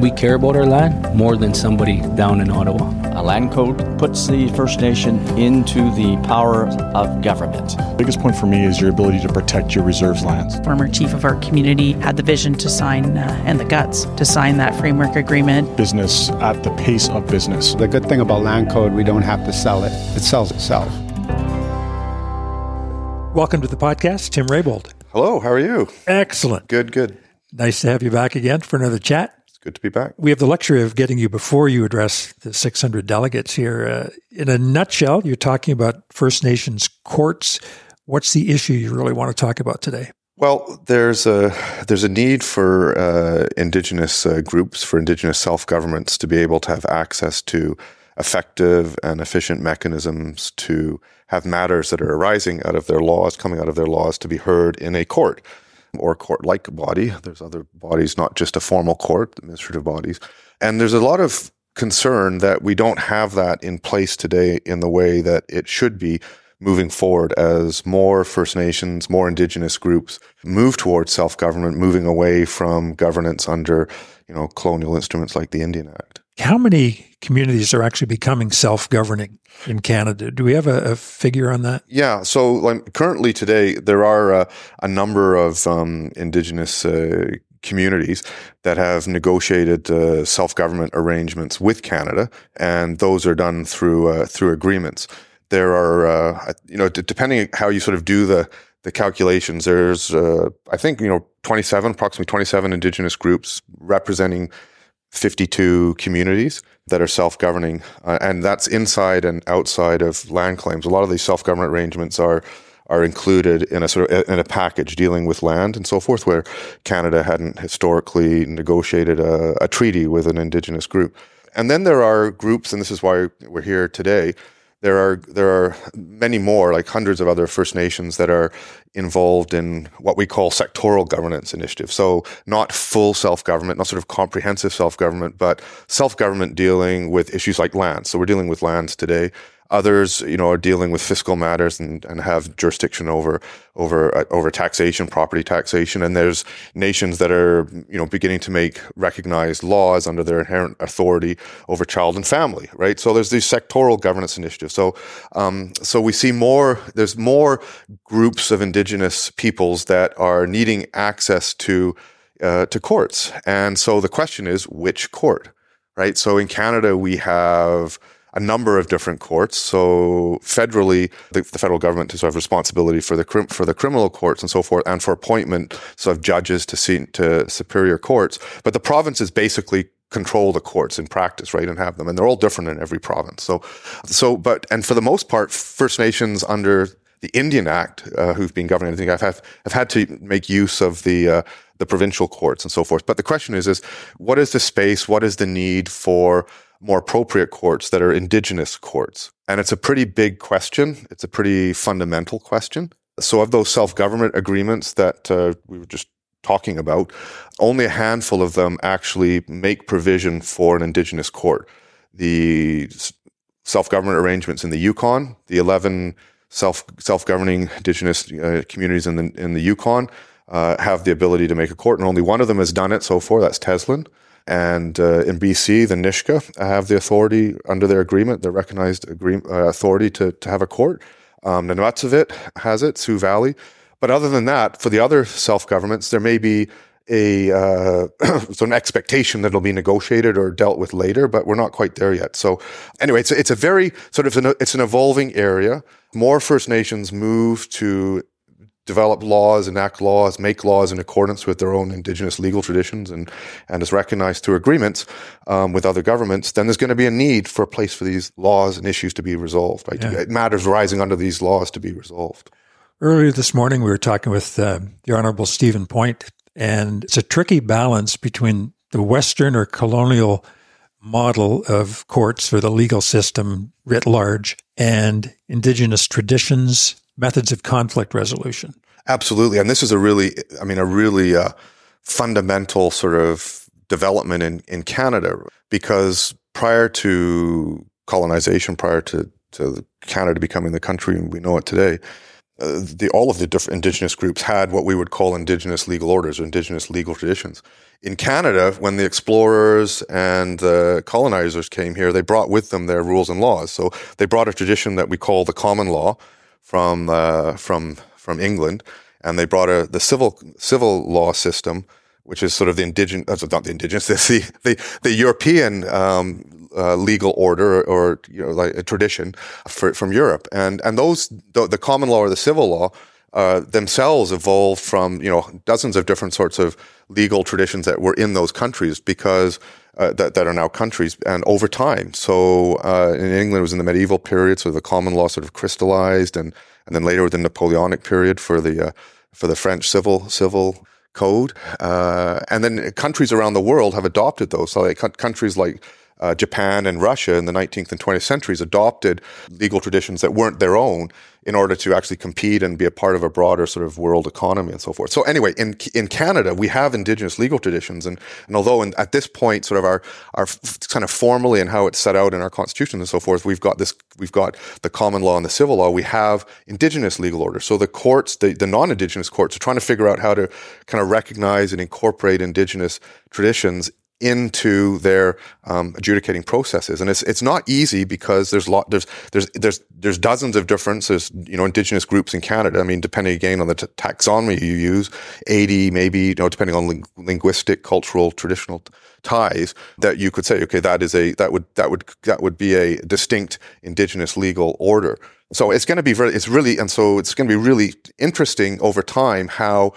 We care about our land more than somebody down in Ottawa. A land code puts the First Nation into the power of government. The biggest point for me is your ability to protect your reserves lands. Former chief of our community had the vision to sign uh, and the guts to sign that framework agreement. Business at the pace of business. The good thing about land code, we don't have to sell it. It sells itself. Welcome to the podcast, Tim Raybould. Hello, how are you? Excellent. Good, good. Nice to have you back again for another chat. Good to be back. We have the luxury of getting you before you address the 600 delegates here. Uh, in a nutshell, you're talking about First Nations courts. What's the issue you really want to talk about today? Well, there's a there's a need for uh, Indigenous uh, groups, for Indigenous self governments, to be able to have access to effective and efficient mechanisms to have matters that are arising out of their laws, coming out of their laws, to be heard in a court or court like body. There's other bodies, not just a formal court, administrative bodies. And there's a lot of concern that we don't have that in place today in the way that it should be moving forward as more First Nations, more Indigenous groups move towards self government, moving away from governance under, you know, colonial instruments like the Indian Act. How many communities are actually becoming self governing in Canada? Do we have a, a, figure on that? Yeah. So, like, currently today, there are uh, a number of um, Indigenous uh, communities that have negotiated uh, self government arrangements with Canada, and those are done through uh, through agreements. There are, uh, you know, d- depending how you sort of do the the calculations, there's, uh, I think, you know, 27, approximately 27 Indigenous groups representing 52 communities that are self-governing, uh, and that's inside and outside of land claims. A lot of these self-government arrangements are are included in a sort of in a package dealing with land and so forth, where Canada hadn't historically negotiated a, a treaty with an Indigenous group. And then there are groups, and this is why we're here today, there are there are many more, like hundreds of other First Nations that are involved in what we call sectoral governance initiatives. So not full self government, not sort of comprehensive self government, but self government dealing with issues like land. So we're dealing with lands today. Others, you know, are dealing with fiscal matters and, and have jurisdiction over over uh, over taxation, property taxation. And there's nations that are, you know, beginning to make recognized laws under their inherent authority over child and family, right? So there's these sectoral governance initiatives. So um, so we see more. There's more groups of indigenous peoples that are needing access to uh, to courts. And so the question is, which court, right? So in Canada, we have a number of different courts. So federally, the, the, federal government has responsibility for the for the criminal courts and so forth, and for appointment of judges to see, to superior courts. But the provinces basically control the courts in practice, right, and have them, and they're all different in every province. So, so, but and for the most part, First Nations under the Indian Act, uh, who've been governing, I think I've, have, have had to make use of the uh, the provincial courts and so forth. But the question is, is what is the space? What is the need for more appropriate courts that are indigenous courts? And it's a pretty big question. It's a pretty fundamental question. So, of those self government agreements that uh, we were just talking about, only a handful of them actually make provision for an indigenous court. The self government arrangements in the Yukon, the 11 self self governing indigenous uh, communities in the in the Yukon uh, have the ability to make a court, and only one of them has done it so far. That's Teslin. And uh, in BC, the Nisga'a have the authority under their agreement, their recognized agree- uh, authority to, to have a court. Um, Nunavut has it, Sioux Valley. But other than that, for the other self governments, there may be a uh, so an expectation that it'll be negotiated or dealt with later, but we're not quite there yet. So anyway, it's a, it's a very sort of an, it's an evolving area. More First Nations move to develop laws, enact laws, make laws in accordance with their own indigenous legal traditions and, and is recognized through agreements um, with other governments, then there's going to be a need for a place for these laws and issues to be resolved. Right? Yeah. Matters rising under these laws to be resolved. Earlier this morning, we were talking with uh, the Honorable Steven Point, and it's a tricky balance between the Western or colonial model of courts for the legal system writ large and indigenous traditions, methods of conflict resolution. Absolutely. And this is a really, I mean, a really uh, fundamental sort of development in, in Canada because prior to colonization, prior to, to Canada becoming the country we know it today, uh, the all of the different indigenous groups had what we would call indigenous legal orders or indigenous legal traditions. In Canada, when the explorers and the colonizers came here, they brought with them their rules and laws. So they brought a tradition that we call the common law from uh, from from England, and they brought a the civil civil law system, which is sort of the indigenous, uh, not the indigenous, the the, the European um, uh, legal order or, or, you know like a tradition for, from Europe, and and those the, the, common law or the civil law uh, themselves evolved from you know dozens of different sorts of legal traditions that were in those countries because. Uh, that, that are now countries and over time. So uh, in England, it was in the medieval period, so the common law sort of crystallized, and and then later with the Napoleonic period for the uh, for the French civil civil code, uh, and then countries around the world have adopted those. So like countries like uh, Japan and Russia in the 19th and 20th centuries adopted legal traditions that weren't their own in order to actually compete and be a part of a broader sort of world economy and so forth. So anyway, in in Canada, we have indigenous legal traditions, and and although in, at this point, sort of our our kind of formally and how it's set out in our constitution and so forth, we've got this, we've got the common law and the civil law. We have indigenous legal orders. So the courts, the, the non-indigenous courts, are trying to figure out how to kind of recognize and incorporate indigenous traditions into their um, adjudicating processes, and it's it's not easy because there's lot there's there's there's there's dozens of differences. You know, indigenous groups in Canada. I mean, depending again on the t- taxonomy you use, eighty maybe you know depending on ling- linguistic, cultural, traditional t- ties that you could say, okay, that is a that would that would that would be a distinct indigenous legal order. So it's going to be very it's really and so it's going to be really interesting over time how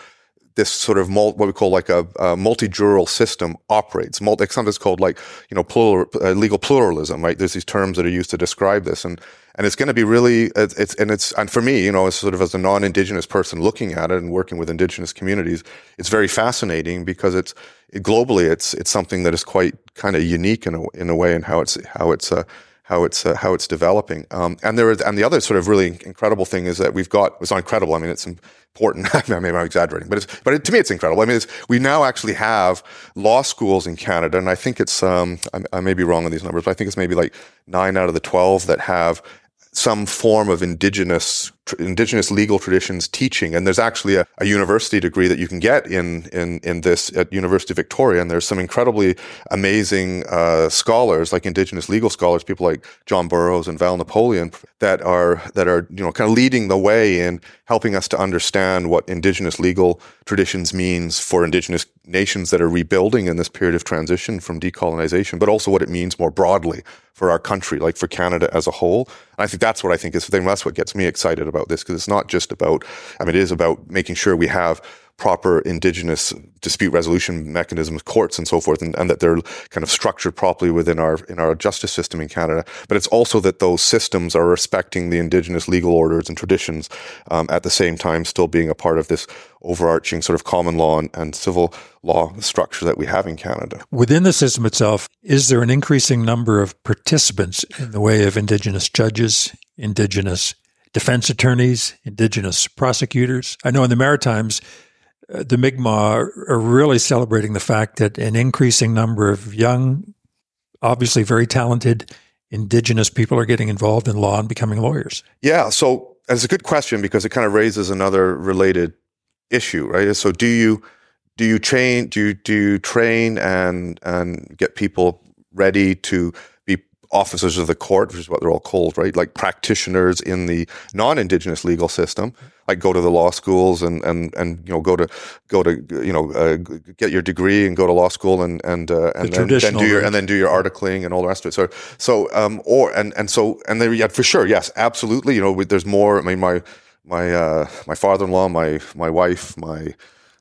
this sort of mul- what we call like a, a multi-jural system operates. Multi- sometimes called like you know plural, uh, legal pluralism, right? There's these terms that are used to describe this, and and it's going to be really it's, it's and it's and for me, you know, as sort of as a non-indigenous person looking at it and working with indigenous communities, it's very fascinating because it's it, globally it's it's something that is quite kind of unique in a in a way in how it's how it's uh, how it's uh, how it's developing. Um, and there is, and the other sort of really incredible thing is that we've got. It's not incredible. I mean, it's important. Maybe I'm exaggerating, but it's but it, to me, it's incredible. I mean, we now actually have law schools in Canada, and I think it's. Um, I, I may be wrong on these numbers, but I think it's maybe like nine out of the twelve that have some form of indigenous indigenous legal traditions teaching. And there's actually a, a, university degree that you can get in in in this at University of Victoria. And there's some incredibly amazing uh, scholars like indigenous legal scholars people like John Borrows and Val Napoleon that are that are you know kind of leading the way in helping us to understand what indigenous legal traditions means for indigenous nations that are rebuilding in this period of transition from decolonization but also what it means more broadly for our country like for Canada as a whole. And I think that's what I think is the thing that's what gets me excited about this because it's not just about, I mean, it is about making sure we have proper indigenous dispute resolution mechanisms, courts and so forth, and, and, that they're kind of structured properly within our in our justice system in Canada. But it's also that those systems are respecting the indigenous legal orders and traditions um, at the same time, still being a part of this overarching sort of common law and, and civil law structure that we have in Canada. Within the system itself, is there an increasing number of participants in the way of indigenous judges, indigenous defense attorneys, indigenous prosecutors. I know in the Maritimes, uh, the Mi'kmaq are really celebrating the fact that an increasing number of young, obviously very talented indigenous people are getting involved in law and becoming lawyers. Yeah, so it's a good question because it kind of raises another related issue, right? So do you do you train do you, do you train and and get people ready to officers of the court, which is what they're all called, right? Like practitioners in the non-indigenous legal system, like go to the law schools and and and you know go to go to you know uh, get your degree and go to law school and and uh, and the then, then, do your and then do your articling and all the rest of it. So so um or and and so and then yeah for sure yes absolutely you know there's more. I mean my my uh, my father-in-law, my my wife, my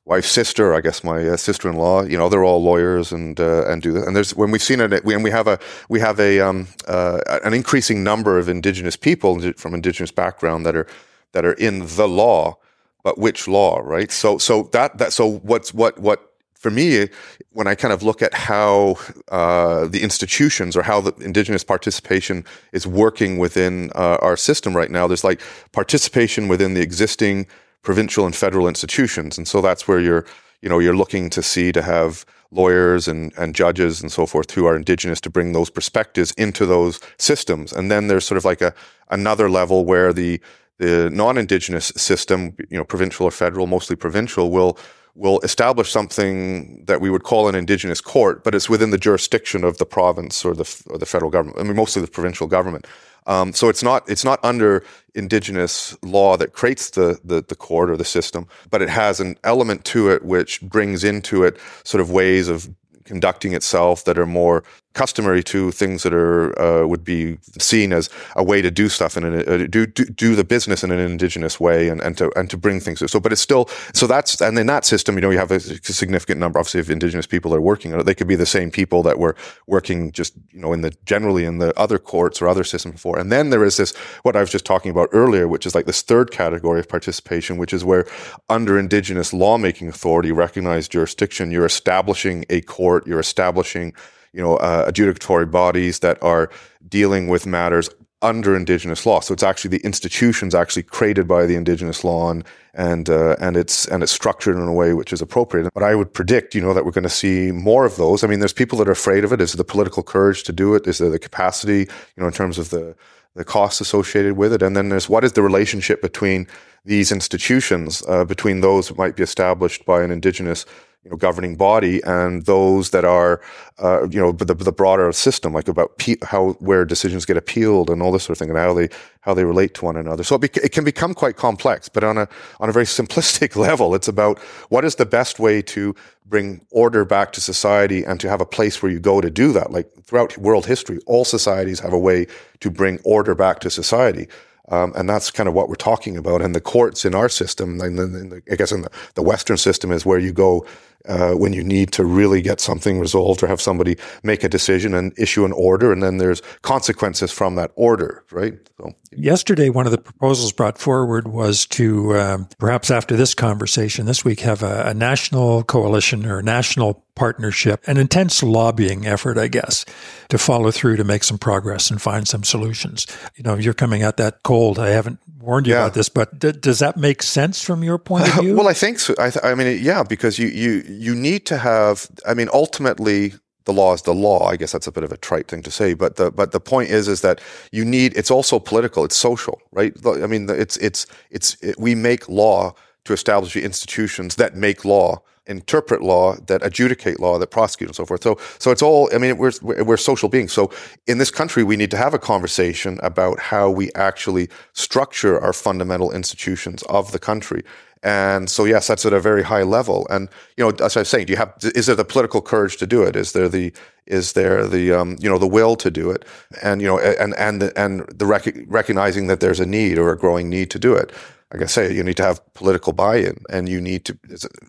wife's sister, I guess my uh, sister-in-law, you know, they're all lawyers and uh, and do that. And there's when we've seen it, when we have a we have a um, uh, an increasing number of Indigenous people from Indigenous background that are that are in the law, but which law, right? So so that that so what's what what for me, when I kind of look at how uh, the institutions or how the indigenous participation is working within uh, our system right now, there's like participation within the existing provincial and federal institutions. And so that's where you're, you know, you're looking to see to have lawyers and, and judges and so forth who are indigenous to bring those perspectives into those systems. And then there's sort of like a another level where the the non-indigenous system, you know, provincial or federal, mostly provincial, will will establish something that we would call an indigenous court, but it's within the jurisdiction of the province or the or the federal government. I mean, mostly the provincial government. Um, so it's not it's not under indigenous law that creates the, the the court or the system, but it has an element to it which brings into it sort of ways of conducting itself that are more customary to things that are uh, would be seen as a way to do stuff and uh, do, do do the business in an indigenous way and, and to and to bring things so but it's still so that's and in that system you know you have a significant number obviously of indigenous people that are working on it. They could be the same people that were working just you know in the generally in the other courts or other systems before. And then there is this what I was just talking about earlier which is like this third category of participation which is where under indigenous lawmaking authority recognized jurisdiction you're establishing a court you're establishing you know, uh, adjudicatory bodies that are dealing with matters under Indigenous law. So it's actually the institutions actually created by the Indigenous law and and uh, and it's and it's structured in a way which is appropriate. But I would predict, you know, that we're going to see more of those. I mean, there's people that are afraid of it. Is there the political courage to do it? Is there the capacity, you know, in terms of the the costs associated with it? And then there's what is the relationship between these institutions, uh, between those that might be established by an Indigenous you know, governing body and those that are, uh, you know, the, the broader system, like about pe- how where decisions get appealed and all this sort of thing, and how they how they relate to one another. So it, be- it can become quite complex. But on a on a very simplistic level, it's about what is the best way to bring order back to society and to have a place where you go to do that. Like throughout world history, all societies have a way to bring order back to society. Um, and that's kind of what we're talking about. And the courts in our system, and the, I guess in the, the Western system, is where you go uh, when you need to really get something resolved or have somebody make a decision and issue an order, and then there's consequences from that order, right? So. Yesterday, one of the proposals brought forward was to um, perhaps after this conversation this week have a, a national coalition or a national partnership, an intense lobbying effort, I guess, to follow through to make some progress and find some solutions. You know, you're coming at that cold. I haven't warned you yeah. about this, but d- does that make sense from your point of view? well, I think so. I, th- I mean, yeah, because you you you need to have. I mean, ultimately, the law is the law. I guess that's a bit of a trite thing to say, but the but the point is is that you need. It's also political. It's social, right? I mean, it's it's it's it, we make law to establish the institutions that make law interpret law, that adjudicate law, that prosecute, and so forth. So, so it's all. I mean, we're we're social beings. So, in this country, we need to have a conversation about how we actually structure our fundamental institutions of the country. And so, yes, that's at a very high level. And you know, as I was saying, do you have? Is there the political courage to do it? Is there the is there the um, you know the will to do it? And you know, and and the, and the rec- recognizing that there's a need or a growing need to do it like I say, you need to have political buy-in, and you need to.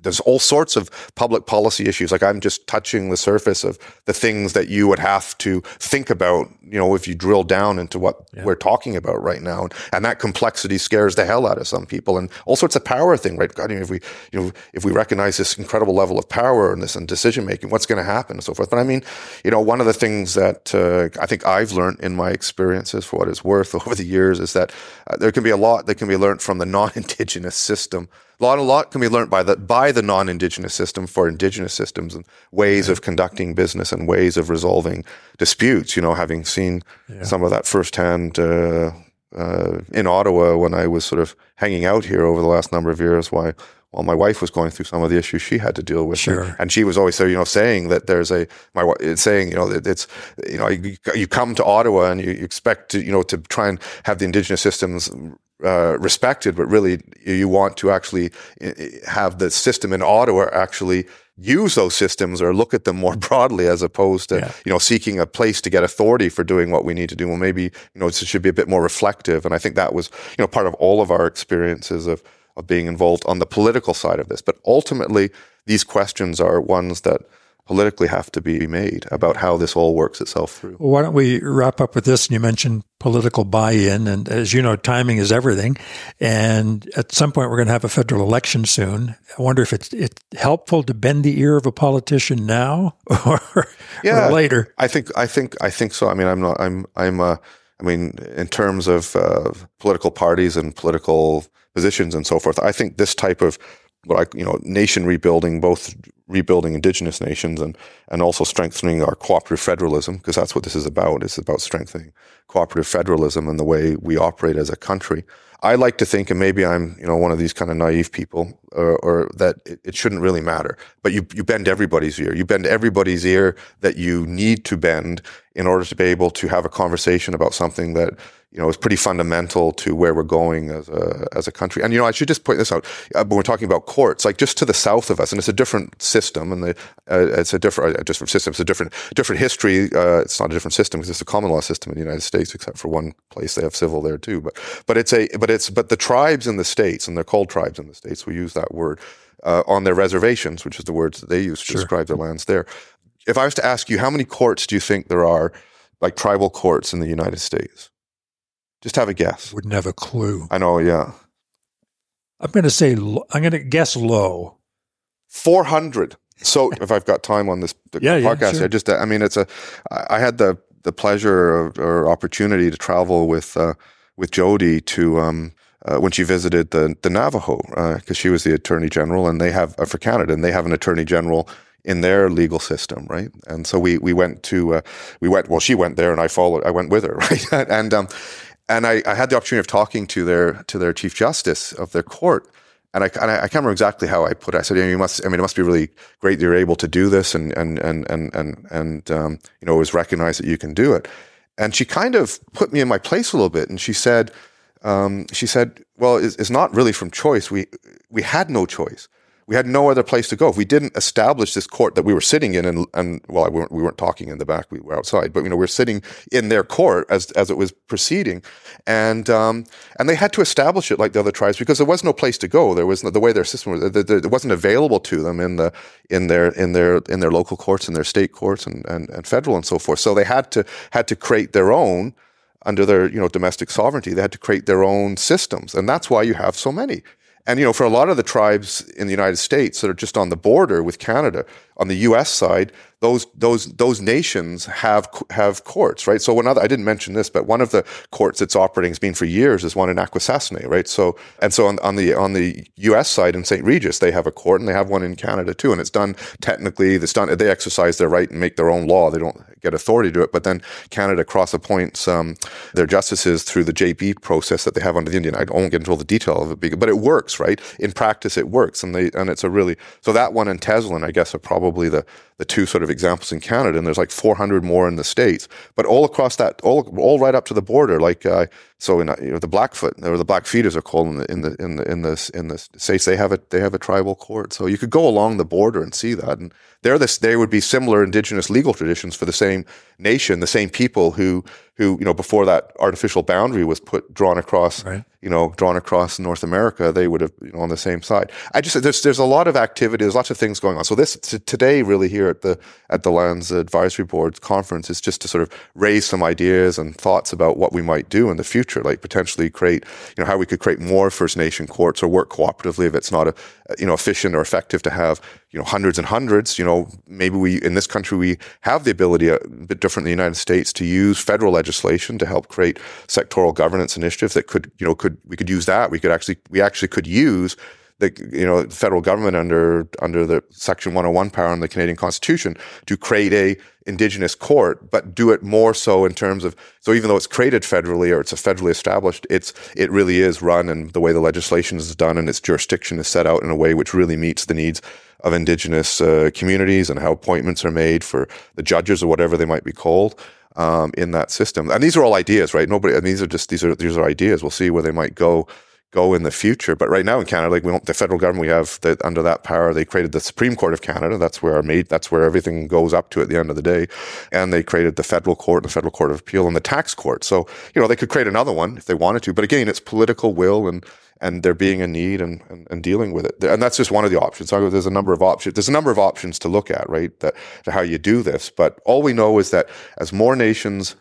There's all sorts of public policy issues. Like I'm just touching the surface of the things that you would have to think about. You know, if you drill down into what yeah. we're talking about right now, and that complexity scares the hell out of some people, and all sorts of power thing. Right? God, you know, if we, you know, if we recognize this incredible level of power and this and decision making, what's going to happen and so forth. But I mean, you know, one of the things that uh, I think I've learned in my experiences, for what it's worth, over the years, is that uh, there can be a lot that can be learned from the non-indigenous system. A lot, a lot can be learned by the by the non-indigenous system for indigenous systems and ways of conducting business and ways of resolving disputes. You know, having seen yeah. some of that firsthand uh, uh, in Ottawa when I was sort of hanging out here over the last number of years, why while my wife was going through some of the issues she had to deal with. Sure. And, and she was always, so, you know, saying that there's a, my, saying, you know, it's, you know, you, you come to Ottawa and you, you, expect to, you know, to try and have the indigenous systems uh, respected, but really you want to actually have the system in Ottawa actually use those systems or look at them more broadly as opposed to yeah. you know seeking a place to get authority for doing what we need to do well maybe you know it should be a bit more reflective and i think that was you know part of all of our experiences of of being involved on the political side of this but ultimately these questions are ones that politically have to be made about how this all works itself through. Well, why don't we wrap up with this? And you mentioned political buy-in, and as you know, timing is everything. And at some point, we're going to have a federal election soon. I wonder if it's it's helpful to bend the ear of a politician now or, yeah, or later. I think I think I think so. I mean, I'm not. I'm I'm. Uh, I mean, in terms of uh, political parties and political positions and so forth, I think this type of what I you know nation rebuilding, both rebuilding indigenous nations and and also strengthening our cooperative federalism because that's what this is about. It's about strengthening cooperative federalism and the way we operate as a country. I like to think, and maybe I'm, you know, one of these kind of naive people, or, or that it, it, shouldn't really matter. But you you bend everybody's ear. You bend everybody's ear that you need to bend in order to be able to have a conversation about something that you know is pretty fundamental to where we're going as a as a country. And you know, I should just point this out uh, when we're talking about courts, like just to the south of us, and it's a different system, and the, uh, it's a different uh, different system. It's a different different history. Uh, it's not a different system because it's a common law system in the United States, except for one place they have civil there too. But but it's a but it's but the tribes in the states, and they're called tribes in the states. We use that word uh, on their reservations, which is the words that they use to sure. describe their lands there. If I was to ask you, how many courts do you think there are, like tribal courts in the United States? Just have a guess. Wouldn't have a clue. I know, yeah. I'm going to say, I'm going to guess low. 400. So if I've got time on this yeah, podcast, yeah, sure. I just, I mean, it's a, I had the, the pleasure or, opportunity to travel with, uh, with Jody to, um, uh, when she visited the, the Navajo, because uh, she was the attorney general and they have, uh, for Canada, and they have an attorney general in their legal system, right? And so we we went to uh, we went well. She went there, and I followed. I went with her, right? and um, and I, I, had the opportunity of talking to their to their chief justice of their court, and I, and I, can't remember exactly how I put it. I said, you must. I mean, it must be really great that you're able to do this, and and and and and and um, you know, it was recognized that you can do it. And she kind of put me in my place a little bit, and she said, um, she said, well, it's, it's not really from choice. We we had no choice we had no other place to go. If we didn't establish this court that we were sitting in, and, and well, we weren't, we weren't talking in the back, we were outside, but you know, we are sitting in their court as as it was proceeding, and um, and they had to establish it like the other tribes because there was no place to go. There was no, the way their system was, it wasn't available to them in the in their in their in their local courts, in their state courts, and, and and federal and so forth. So they had to had to create their own under their you know domestic sovereignty. They had to create their own systems, and that's why you have so many. And, you know, for a lot of the tribes in the United States that are just on the border with Canada, on the U.S. side, those those those nations have have courts, right? So one other, I didn't mention this, but one of the courts that's operating has been for years is one in Akwesasne, right? So and so on, on the on the U.S. side in St. Regis, they have a court, and they have one in Canada too, and it's done technically. It's done. They exercise their right and make their own law. They don't get authority to do it, but then Canada cross appoints um, their justices through the JP process that they have under the Indian. I won't get into all the detail of it, but it works, right? In practice, it works, and they and it's a really so that one in Teslin, I guess, are probably the the two sort of examples in Canada, and there's like 400 more in the states. But all across that, all all right up to the border, like uh, so in uh, you know, the Blackfoot or the Blackfeet as are called in the in the in the in the in states, they have a they have a tribal court. So you could go along the border and see that, and they're this they would be similar indigenous legal traditions for the same nation, the same people who who you know before that artificial boundary was put drawn across right. you know drawn across North America, they would have you know, on the same side. I just there's there's a lot of activity, there's lots of things going on. So this t- today really here at the at the Lands Advisory Board conference is just to sort of raise some ideas and thoughts about what we might do in the future, like potentially create you know how we could create more First Nation courts or work cooperatively if it's not a you know efficient or effective to have you know hundreds and hundreds. You know maybe we in this country we have the ability uh, a bit different in the United States to use federal legislation to help create sectoral governance initiatives that could, you know, could we could use that. We could actually we actually could use the you know federal government under under the Section 101 power in the Canadian Constitution to create a indigenous court, but do it more so in terms of so even though it's created federally or it's a federally established, it's it really is run and the way the legislation is done and its jurisdiction is set out in a way which really meets the needs of indigenous uh, communities and how appointments are made for the judges or whatever they might be called um, in that system. And these are all ideas, right? Nobody, and these are just these are these are ideas. We'll see where they might go go in the future. But right now in Canada, like we don't, the federal government, we have that under that power. They created the Supreme Court of Canada. That's where our made. That's where everything goes up to at the end of the day. And they created the federal court, the federal court of appeal, and the tax court. So you know they could create another one if they wanted to. But again, it's political will and and there being a need and, and, and, dealing with it. And that's just one of the options. So there's a number of options. There's a number of options to look at, right? That how you do this. But all we know is that as more nations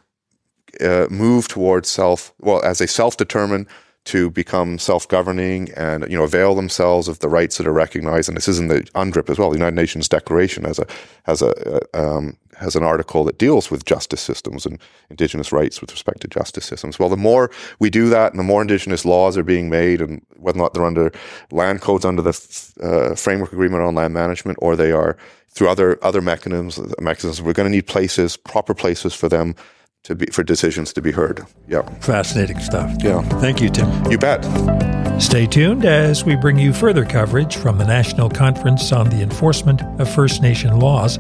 uh, move towards self, well, as they self-determine to become self-governing and you know avail themselves of the rights that are recognized. And this is in the UNDRIP as well. The United Nations Declaration has a has a, um, has an article that deals with justice systems and Indigenous rights with respect to justice systems. Well, the more we do that, and the more Indigenous laws are being made, and whether or not they're under land codes under the uh, framework agreement on land management, or they are through other other mechanisms, mechanisms, we're going to need places, proper places for them to be for decisions to be heard. Yeah, fascinating stuff. Yeah, thank you, Tim. You bet. Stay tuned as we bring you further coverage from the National Conference on the Enforcement of First Nation Laws.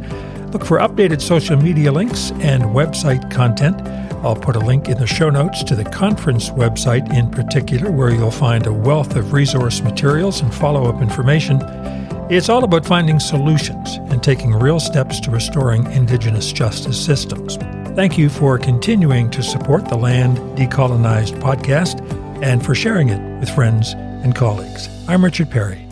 Look for updated social media links and website content. I'll put a link in the show notes to the conference website in particular, where you'll find a wealth of resource materials and follow up information. It's all about finding solutions and taking real steps to restoring Indigenous justice systems. Thank you for continuing to support the Land Decolonized podcast and for sharing it with friends and colleagues. I'm Richard Perry.